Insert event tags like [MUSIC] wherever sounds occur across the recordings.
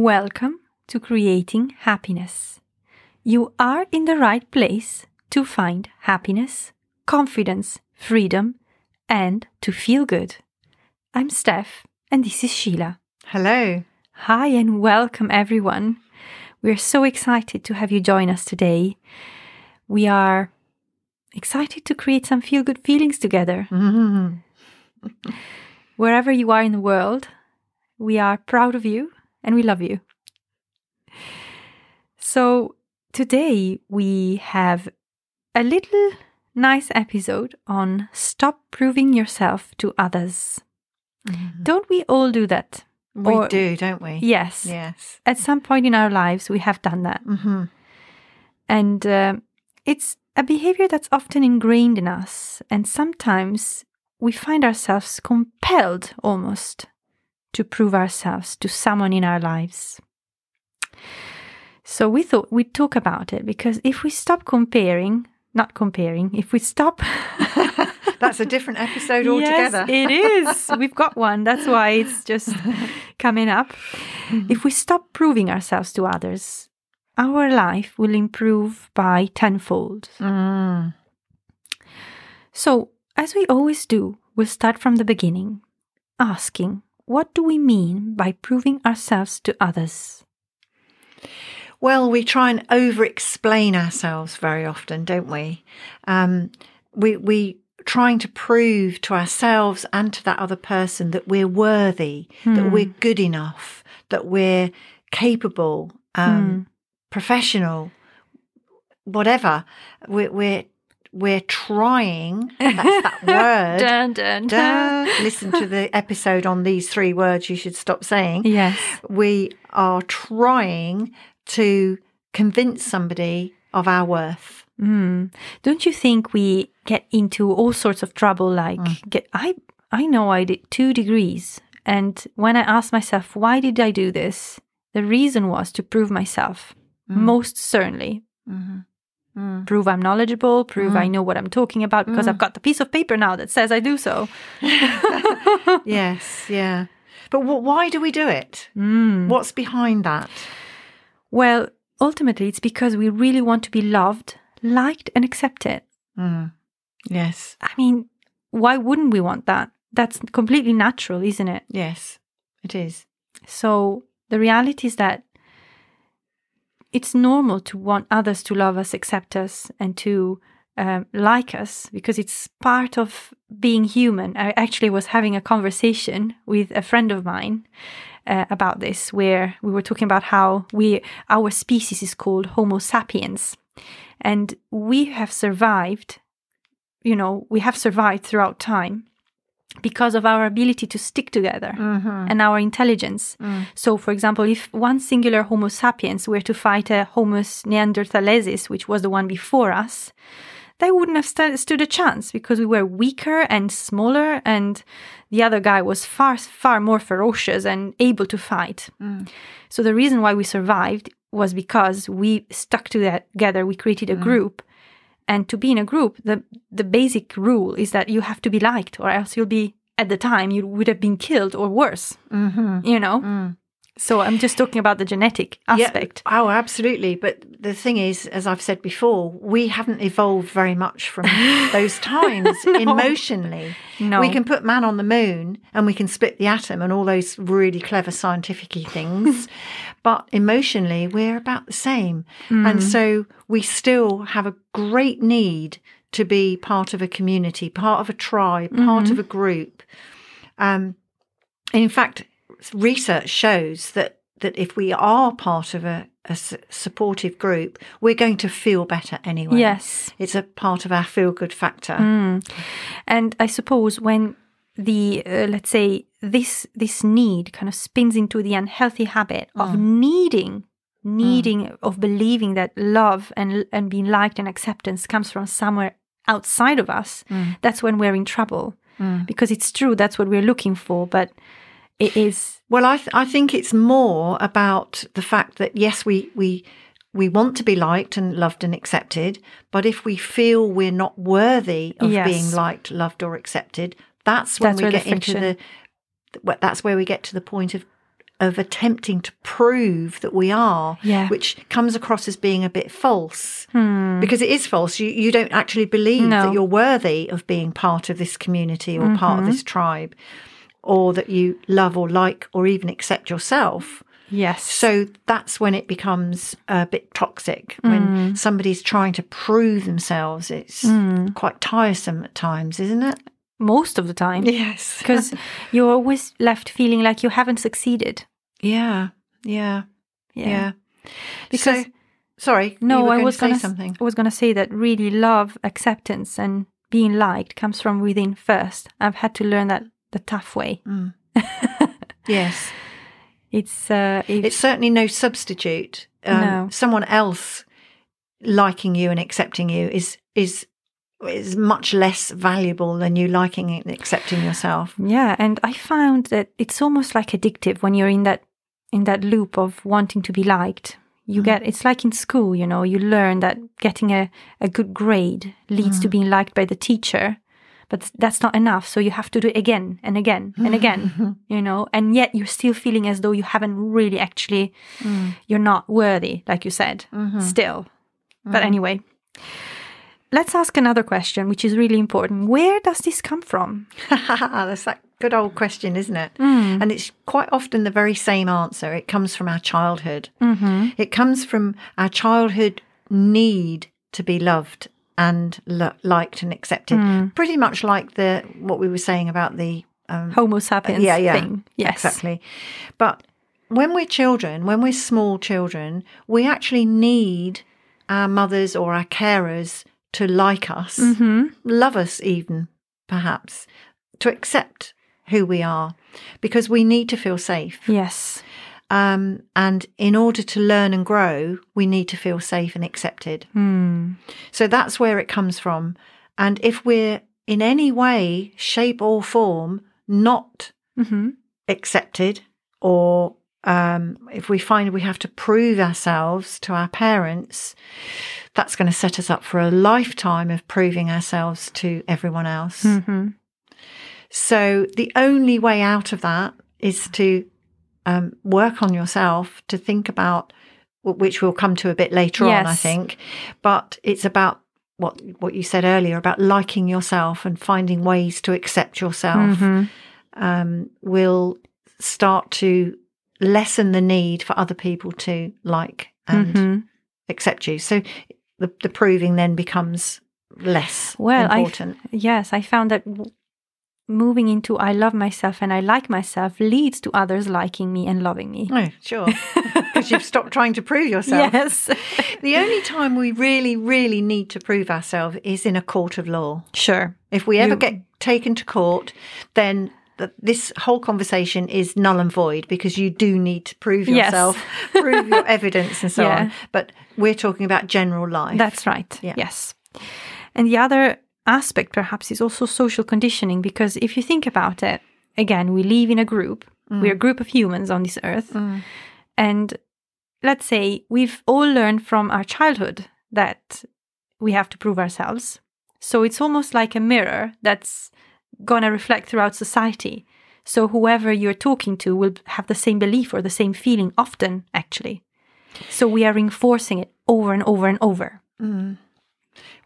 Welcome to Creating Happiness. You are in the right place to find happiness, confidence, freedom, and to feel good. I'm Steph, and this is Sheila. Hello. Hi, and welcome everyone. We're so excited to have you join us today. We are excited to create some feel good feelings together. Mhm. [LAUGHS] Wherever you are in the world, we are proud of you and we love you. So, today we have a little nice episode on stop proving yourself to others. Don't we all do that? We Or- do, don't we? Yes. Yes. At some point in our lives, we have done that. hmm And uh, it's a behavior that's often ingrained in us. And sometimes we find ourselves compelled almost to prove ourselves to someone in our lives. So we thought we'd talk about it because if we stop comparing, not comparing, if we stop. [LAUGHS] That's a different episode altogether. Yes, it is. [LAUGHS] We've got one. That's why it's just [LAUGHS] coming up. If we stop proving ourselves to others, our life will improve by tenfold. Mm. So, as we always do, we'll start from the beginning, asking, what do we mean by proving ourselves to others? Well, we try and over explain ourselves very often, don't we? Um, we, we trying to prove to ourselves and to that other person that we're worthy, that we're good enough, that we're capable, um, professional, whatever. We're, we're, we're trying, that's that [LAUGHS] word. Dun, dun, Duh. Listen to the episode on these three words you should stop saying. Yes. We are trying to convince somebody of our worth. Mm. Don't you think we get into all sorts of trouble? Like, mm. get, I, I know I did two degrees, and when I asked myself why did I do this, the reason was to prove myself. Mm. Most certainly, mm-hmm. Mm. prove I'm knowledgeable, prove I know what I'm talking about because I've got the piece of paper now that says I do so. [LAUGHS] Yes, yeah. But wh- why do we do it? Mm. What's behind that? Well, ultimately, it's because we really want to be loved, liked, and accepted. Mm. Yes, I mean, why wouldn't we want that? That's completely natural, isn't it? yes, it is. So the reality is that it's normal to want others to love us, accept us, and to um, like us because it's part of being human. I actually was having a conversation with a friend of mine uh, about this, where we were talking about how we our species is called Homo sapiens, and we have survived. You know, we have survived throughout time because of our ability to stick together Mm-hmm. and our intelligence. Mm. So, for example, if one singular Homo sapiens were to fight a Homo neanderthalensis, which was the one before us, they wouldn't have stu- stood a chance because we were weaker and smaller, and the other guy was far, far more ferocious and able to fight. So, the reason why we survived was because we stuck together, we created a group. And to be in a group, the, the basic rule is that you have to be liked, or else you'll be, at the time, you would have been killed or worse. Mm-hmm. you know so i'm just talking about the genetic aspect Yeah. Oh, absolutely. But the thing is, as I've said before, we haven't evolved very much from [LAUGHS] those times emotionally. No. We can put man on the moon and we can split the atom and all those really clever scientific [LAUGHS] things. but emotionally, we're about the same. And so we still have a great need to be part of a community, part of a tribe, part of a group. Um, in fact, research shows that that if we are part of a supportive group, we're going to feel better anyway. yes it's a part of our feel good factor. Mm. and i suppose when the uh, let's say this this need kind of spins into the unhealthy habit of needing needing of believing that love and and being liked and acceptance comes from somewhere outside of us that's when we're in trouble because it's true that's what we're looking for but it is Well, I th- I think it's more about the fact that yes, we we we want to be liked and loved and accepted, but if we feel we're not worthy of Yes. being liked, loved, or accepted, that's when That's we where the get into the. wh- That's where we get to the point of of attempting to prove that we are, Yeah. which comes across as being a bit false hmm. because it is false. You, you don't actually believe No. that you're worthy of being part of this community or part of mm-hmm. this tribe or that you love or like or even accept yourself. Yes. So that's when it becomes a bit toxic. When mm. somebody's trying to prove themselves, it's mm. quite tiresome at times, isn't it? most of the time. Yes. [LAUGHS] Because you're always left feeling like you haven't succeeded. yeah, yeah, yeah. Because- so, sorry, you No, I going was to say gonna something. I was gonna say that really love, acceptance, and being liked comes from within first. I've had to learn that the tough way. [LAUGHS] Yes, It's uh, if, it's certainly no substitute. Um, No. Someone else liking you and accepting you is is is much less valuable than you liking and accepting yourself. yeah, and I found that it's almost like addictive when you're in that in that loop of wanting to be liked. You get it's like in school, you know, you learn that getting a, a good grade leads to being liked by the teacher, but that's not enough. So you have to do it again and again and again, [LAUGHS] you know, and yet you're still feeling as though you haven't really actually, mm. you're not worthy, like you said, mm-hmm. still. But mm-hmm. anyway, let's ask another question, which is really important. Where does this come from? [LAUGHS] That's that good old question, isn't it? Mm. And it's quite often the very same answer. It comes from our childhood. Mm-hmm. It comes from our childhood need to be loved and lo- liked and accepted. Pretty much like the what we were saying about the um, Homo sapiens yeah, yeah, thing. Yes. exactly. But when we're children, when we're small children, we actually need our mothers or our carers to like us, Mm-hmm. love us, even perhaps, to accept who we are, because we need to feel safe. Yes. Um, and in order to learn and grow, we need to feel safe and accepted. Hmm. So that's where it comes from. And if we're in any way, shape, or form not Mm-hmm. accepted, or um, if we find we have to prove ourselves to our parents, that's going to set us up for a lifetime of proving ourselves to everyone else. Mm-hmm. So the only way out of that is to um, work on yourself, to think about which we'll come to a bit later on, I think. But it's about what what you said earlier about liking yourself and finding ways to accept yourself. Mm-hmm. Um, will start to lessen the need for other people to like and Mm-hmm. accept you. So the, the proving then becomes less Well, I important. yes, I found that moving into I love myself and I like myself leads to others liking me and loving me. Oh, sure. [LAUGHS] Because you've stopped trying to prove yourself. Yes. [LAUGHS] The only time we really, really need to prove ourselves is in a court of law. sure. If we ever You- get taken to court, then this whole conversation is null and void because you do need to prove Yes. yourself, prove your [LAUGHS] evidence and so Yeah. on. But we're talking about general life. That's right. Yeah. Yes. And the other aspect perhaps is also social conditioning because if you think about it, again, we live in a group. We're a mm. group of humans on this earth. Mm. And let's say we've all learned from our childhood that we have to prove ourselves. So it's almost like a mirror that's going to reflect throughout society. So whoever you're talking to will have the same belief or the same feeling often, actually. So we are reinforcing it over and over and over. Mm.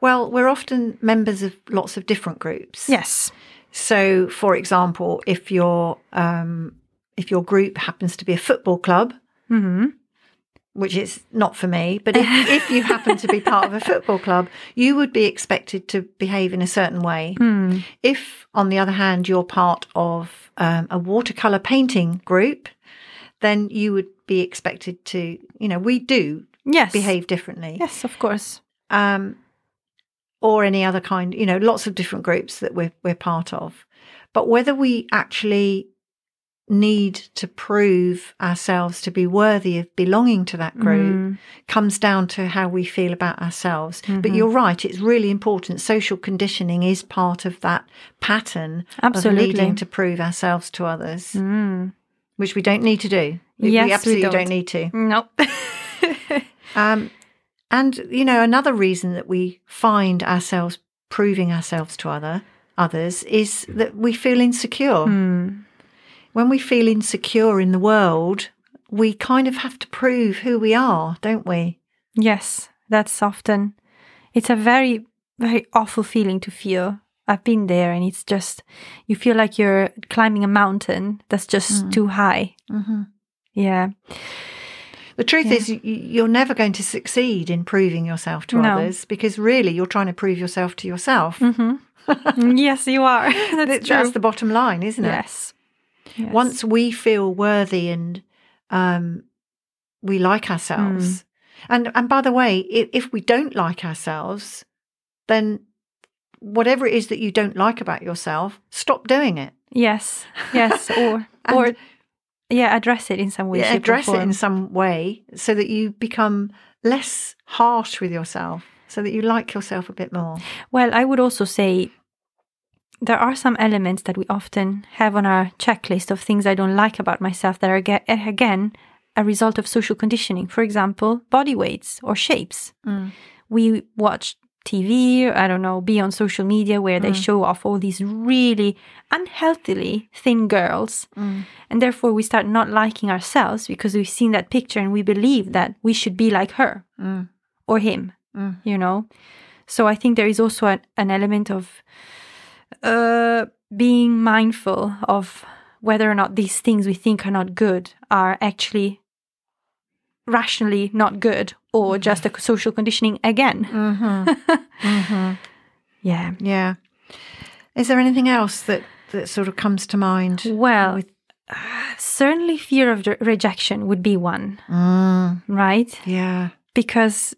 Well, we're often members of lots of different groups. Yes. So, for example, if your um, if your group happens to be a football club, hmm which is not for me, but if, [LAUGHS] if you happen to be part of a football club, you would be expected to behave in a certain way. Hmm. If, on the other hand, you're part of um, a watercolor painting group, then you would be expected to, you know, we do Yes. behave differently. Yes, of course. um, or any other kind, you know, lots of different groups that we're we're part of. But whether we actually need to prove ourselves to be worthy of belonging to that group Mm. comes down to how we feel about ourselves. But Mm-hmm. you're right; it's really important. Social conditioning is part of that pattern Absolutely. of needing to prove ourselves to others, Mm. which we don't need to do. We- Yes, we we absolutely don't. don't need to. Nope. [LAUGHS] Um, and you know, another reason that we find ourselves proving ourselves to other others is that we feel insecure. Mm. When we feel insecure in the world, we kind of have to prove who we are, don't we? Yes, that's often, it's a very, very awful feeling to feel. I've been there and it's just, you feel like you're climbing a mountain that's just too high. Mm-hmm. Yeah. The truth Yeah. is, you're never going to succeed in proving yourself to No. others because really you're trying to prove yourself to yourself. hmm [LAUGHS] yes, you are. [LAUGHS] that's That's, the bottom line, isn't it? yes. Yes. Once we feel worthy and um, we like ourselves, Mm. and and by the way, if, if we don't like ourselves, then whatever it is that you don't like about yourself, stop doing it. Yes. Yes. Or, [LAUGHS] And- or, yeah, address it in some way. Yeah, address it in some way so that you become less harsh with yourself, so that you like yourself a bit more. Well, I would also say there are some elements that we often have on our checklist of things I don't like about myself that are, eh, again, a result of social conditioning. For example, body weights or shapes. Mm. We watch TV, I don't know, be on social media where they show off all these really unhealthily thin girls. And therefore, we start not liking ourselves because we've seen that picture and we believe that we should be like her Mm. or him, Mm. you know? So I think there is also an, an element of uh, being mindful of whether or not these things we think are not good are actually rationally not good or just a social conditioning again. Mm-hmm. [LAUGHS] mm-hmm. Yeah. Yeah. Is there anything else that, that sort of comes to mind? Well, With- certainly fear of re- rejection would be one, Mm, right? yeah. because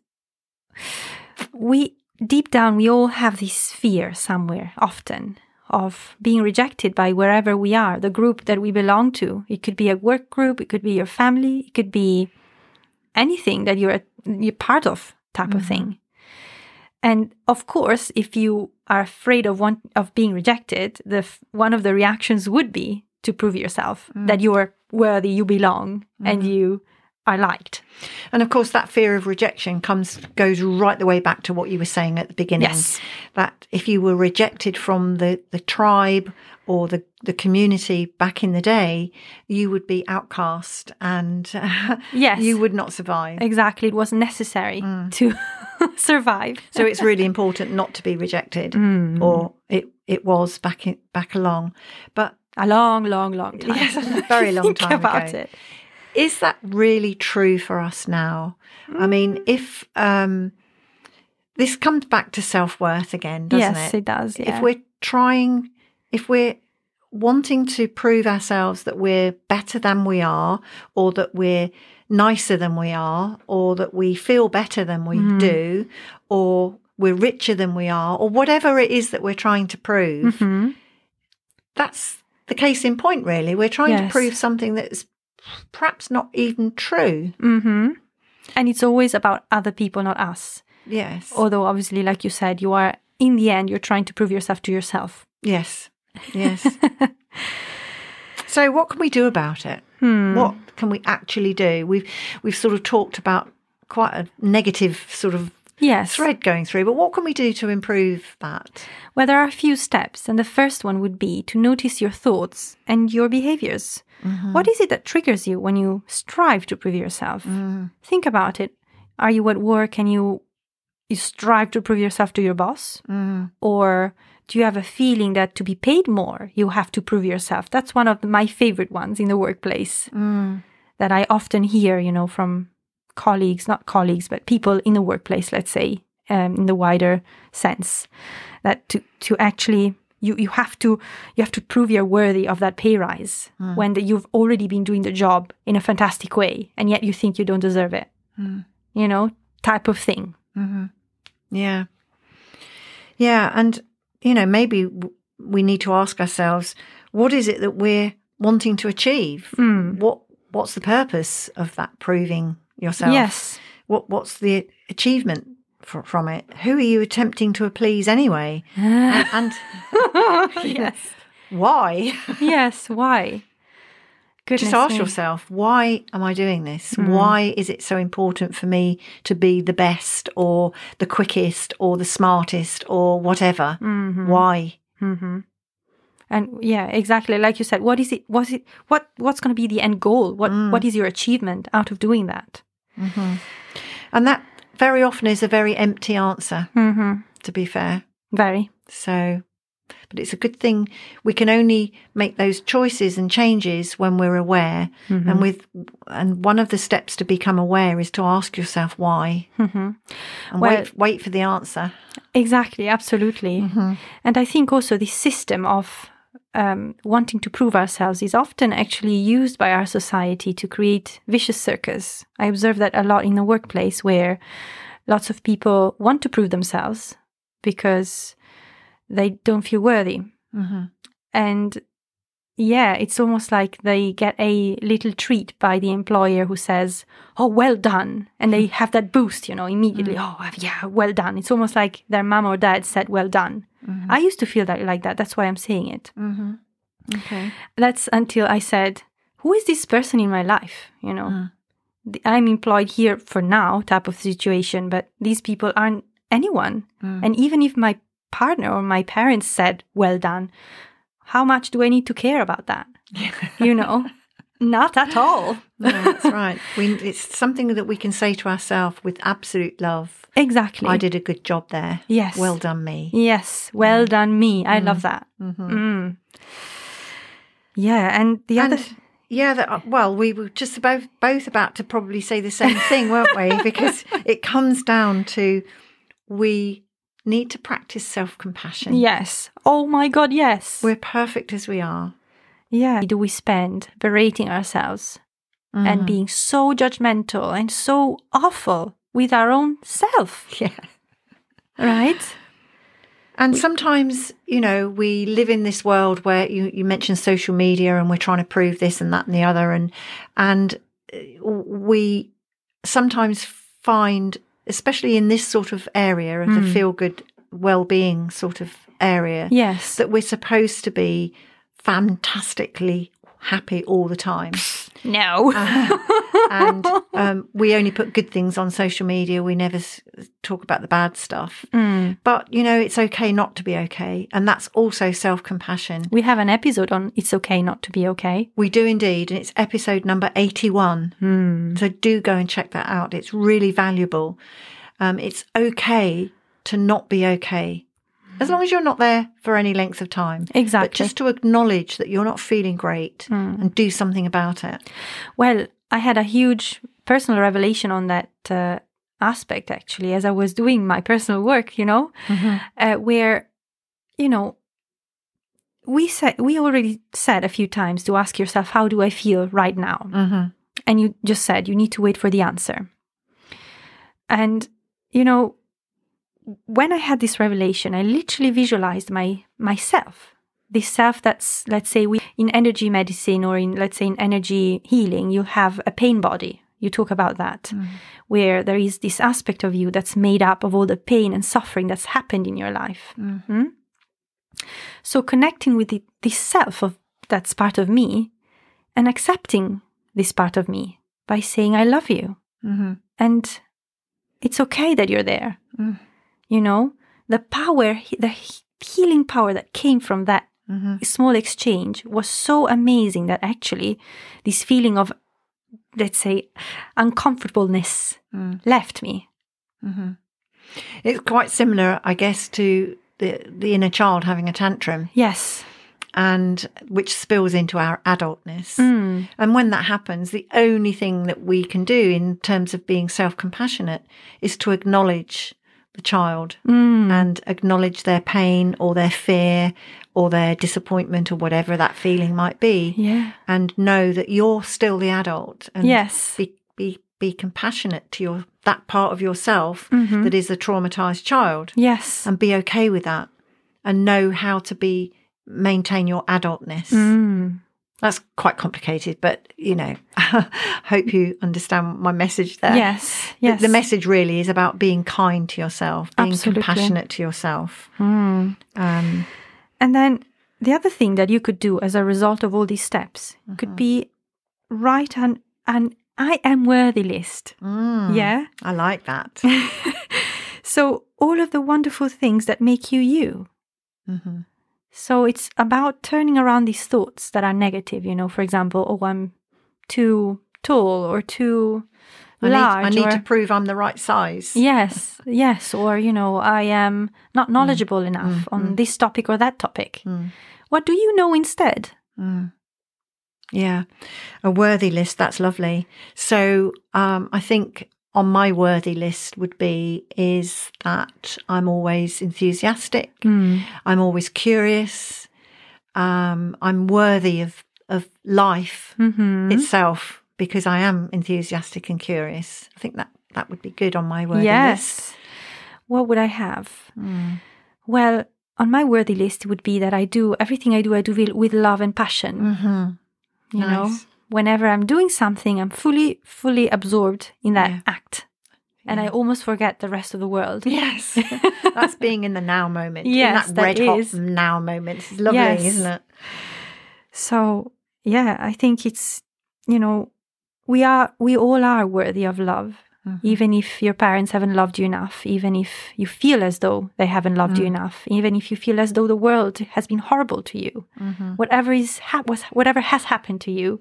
we deep down we all have this fear somewhere often of being rejected by wherever we are the group that we belong to it could be a work group it could be your family it could be anything that you're you're part of type of thing. Mm-hmm. And of course if you are afraid of one of being rejected the f- one of the reactions would be to prove yourself mm. that you are worthy you belong and mm. you are liked. And of course, that fear of rejection comes goes right the way back to what you were saying at the beginning. Yes. That if you were rejected from the, the tribe or the, the community back in the day, you would be outcast and uh, [LAUGHS] Yes. you would not survive. Exactly. It wasn't necessary to [LAUGHS] survive. So it's really important not to be rejected, Mm. or it it was back in, back along. But A long, long, long time. Yes, [LAUGHS] very long time about ago. it. is that really true for us now? I mean, if um, this comes back to self worth again, doesn't yes, it? it does. Yeah. If we're trying, if we're wanting to prove ourselves that we're better than we are, or that we're nicer than we are, or that we feel better than we Mm. do, or we're richer than we are, or whatever it is that we're trying to prove, Mhm. that's the case in point, really. We're trying to prove something that's perhaps not even true. Mhm. And it's always about other people, not us. Yes. Although, obviously, like you said, you are, in the end, you're trying to prove yourself to yourself. yes. Yes. [LAUGHS] so what can we do about it? Hmm. What can we actually do? We've we've sort of talked about quite a negative sort of Yes. thread going through, but what can we do to improve that? Well, there are a few steps. And the first one would be to notice your thoughts and your behaviors. What is it that triggers you when you strive to prove yourself? Think about it. Are you at work and you you strive to prove yourself to your boss? Mm. Or do you have a feeling that to be paid more, you have to prove yourself? That's one of my favorite ones in the workplace Mm. that I often hear, you know, from colleagues, not colleagues, but people in the workplace, let's say, um, in the wider sense, that to, to actually you, you have to you have to prove you're worthy of that pay rise when that you've already been doing the job in a fantastic way and yet you think you don't deserve it. You know, type of thing. Yeah. Yeah. And, you know, maybe we need to ask ourselves what is it that we're wanting to achieve? Mm. What What's the purpose of that proving yourself? Yes. What What's the achievement fr- from it? Who are you attempting to please anyway? and, and [LAUGHS] [LAUGHS] yes. why? yes. Why? Goodness Just ask me. yourself, why am I doing this? Why is it so important for me to be the best or the quickest or the smartest or whatever? Why? hmm And yeah, exactly like you said, what is it? Was it what? What's going to be the end goal? What What is your achievement out of doing that? And that very often is a very empty answer, Mm-hmm. to be fair. Very. So, but it's a good thing. We can only make those choices and changes when we're aware. Mm-hmm. And with, and one of the steps to become aware is to ask yourself why Mm-hmm. and Well- wait, wait for the answer. Exactly, absolutely. And I think also the system of um, wanting to prove ourselves is often actually used by our society to create vicious circles. I observe that a lot in the workplace where lots of people want to prove themselves because they don't feel worthy. hmm And yeah, it's almost like they get a little treat by the employer who says, Oh, well done. And they hmm. have that boost, you know, immediately. Hmm. Oh, yeah, well done. It's almost like their mom or dad said, Well done. Mm-hmm. I used to feel that like that. That's why I'm saying it. hmm Okay. That's until I said, Who is this person in my life? You know, hmm. The- I'm employed here for now, type of situation, but these people aren't anyone. And even if my partner or my parents said, Well done, how much do I need to care about that? [LAUGHS] you know, not at all. No, that's [LAUGHS] right. We, it's something that we can say to ourselves with absolute love. Exactly. I did a good job there. Yes. Well done, me. Yes. Well done, me. I love that. Mhm. Mm. Yeah. And the other. Yeah, that, uh, well, we were just about both about to probably say the same thing, weren't we? [LAUGHS] Because it comes down to we need to practice self compassion. Yes. Oh my God, yes. We're perfect as we are. yeah. Do we spend berating ourselves Mm. and being so judgmental and so awful with our own self? [LAUGHS] Yeah. Right? And sometimes, you know, we live in this world where you, you mentioned social media and we're trying to prove this and that and the other. And, and uh, we sometimes find, especially in this sort of area of the hmm. feel good well being sort of area, Yes. that we're supposed to be fantastically happy all the time. [LAUGHS] no. and [LAUGHS] um, we only put good things on social media. We never s- talk about the bad stuff. Mm. But, you know, it's okay not to be okay. And that's also self compassion. We have an episode on It's Okay Not to Be Okay. We do indeed. And it's episode number 81. Mm. So do go and check that out. It's really valuable. Um, it's okay to not be okay. As long as you're not there for any length of time. Exactly. But just to acknowledge that you're not feeling great and do something about it. Well, I had a huge personal revelation on that uh, aspect actually as I was doing my personal work, you know, uh, where, you know, we said we already said a few times to ask yourself, how do I feel right now? hmm And you just said you need to wait for the answer. And, you know, when I had this revelation, I literally visualized my myself. This self that's, let's say, we in energy medicine or in, let's say, in energy healing, you have a pain body. You talk about that, where there is this aspect of you that's made up of all the pain and suffering that's happened in your life. Mm? So connecting with the, this self of that's part of me and accepting this part of me by saying, I love you. hmm And it's okay that you're there. Mm. You know, the power, the healing power that came from that hmm small exchange was so amazing that actually this feeling of, let's say, uncomfortableness Mm. left me. hmm It's quite similar, I guess, to the the inner child having a tantrum, Yes. and which spills into our adultness. Mm. And when that happens, the only thing that we can do in terms of being self compassionate is to acknowledge the child Mm. and acknowledge their pain or their fear or their disappointment or whatever that feeling might be, Yeah. and know that you're still the adult. And Yes. be be be compassionate to your that part of yourself Mhm. that is a traumatized child Yes. and be okay with that and know how to be maintain your adultness Mm. That's quite complicated but you know I [LAUGHS] hope you understand my message there Yes. The- Yes. the, message really is about being kind to yourself being Absolutely. compassionate to yourself Mm. um, And then the other thing that you could do as a result of all these steps could be write an an I am worthy list. mm, Yeah. i like that [LAUGHS] so all of the wonderful things that make you you. hmm So it's about turning around these thoughts that are negative, you know, for example, oh, I'm too tall or too I need, large. I need or, to prove I'm the right size. Yes, yes. Or, you know, I am not knowledgeable enough mm, on mm. this topic or that topic. Mm. What do you know instead? Mm. Yeah, a worthy list. That's lovely. So um, I think on my worthy list would be is that I'm always enthusiastic. Mm. I'm always curious. Um, I'm worthy of of life hmm itself because I am enthusiastic and curious. I think that that would be good on my worthy list. yes. list. What would I have? Mm. Well, on my worthy list would be that I do everything I do, I do with, with love and passion. hmm You know, Nice. Whenever I'm doing something, I'm fully, fully absorbed in that Yeah. act. And I almost forget the rest of the world. Yes, [LAUGHS] that's being in the now moment. Yes, in that, that red hot now moment. It's lovely, Yes. isn't it? So, yeah, I think it's, you know, we are, we all are worthy of love. Mhm. Even if your parents haven't loved you enough, even if you feel as though they haven't loved you Mm. enough, even if you feel as though the world has been horrible to you, Mhm. whatever is ha- was whatever has happened to you,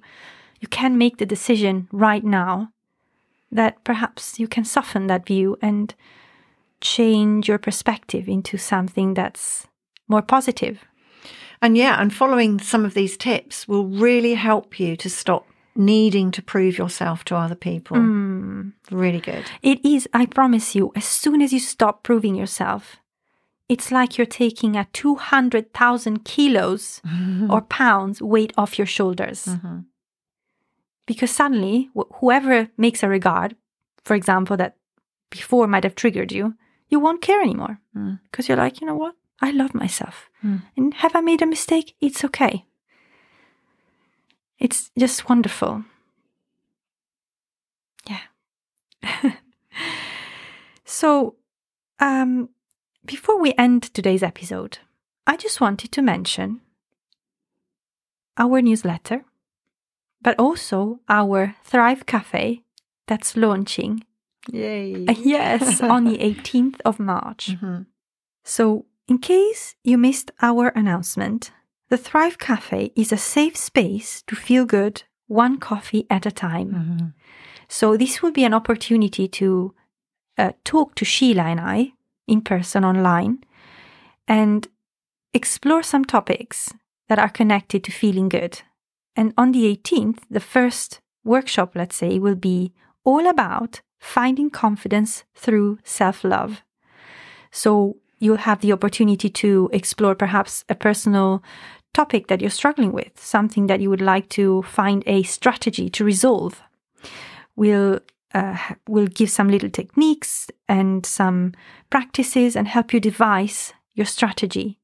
you can make the decision right now that perhaps you can soften that view and change your perspective into something that's more positive. And yeah, and following some of these tips will really help you to stop needing to prove yourself to other people. Mm. Really good. It is, I promise you, as soon as you stop proving yourself, it's like you're taking a 200,000 kilos [LAUGHS] or pounds weight off your shoulders. Mhm. Because suddenly, wh- whoever makes a regard, for example, that before might have triggered you, you won't care anymore. Mm. Because you're like, you know what? I love myself. Mm. And have I made a mistake? It's okay. It's just wonderful. Yeah. [LAUGHS] so, um, before we end today's episode, I just wanted to mention our newsletter, but also our Thrive Cafe that's launching, Yay. [LAUGHS] yes, on the 18th of March. Mhm. So, in case you missed our announcement, the Thrive Cafe is a safe space to feel good one coffee at a time. Mhm. So, this will be an opportunity to uh, talk to Sheila and I in person online and explore some topics that are connected to feeling good. And on the 18th, the first workshop, let's say, will be all about finding confidence through self love. So you'll have the opportunity to explore perhaps a personal topic that you're struggling with, something that you would like to find a strategy to resolve. We'll uh, we'll give some little techniques and some practices and help you devise your strategy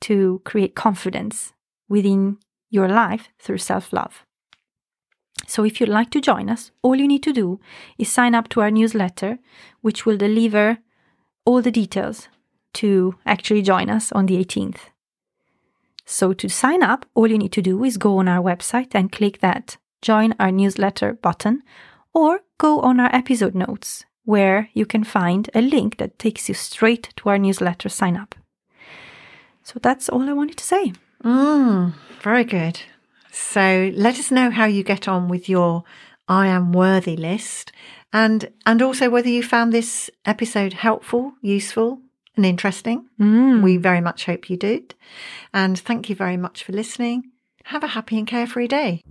to create confidence within your life through self love. So, if you'd like to join us, all you need to do is sign up to our newsletter, which will deliver all the details to actually join us on the 18th. So, to sign up, all you need to do is go on our website and click that join our newsletter button, or go on our episode notes, where you can find a link that takes you straight to our newsletter sign up. So, that's all I wanted to say. Mm, very good. So let us know how you get on with your I am worthy list and and also whether you found this episode helpful, useful and interesting. Mm. We very much hope you did. And thank you very much for listening. Have a happy and carefree day.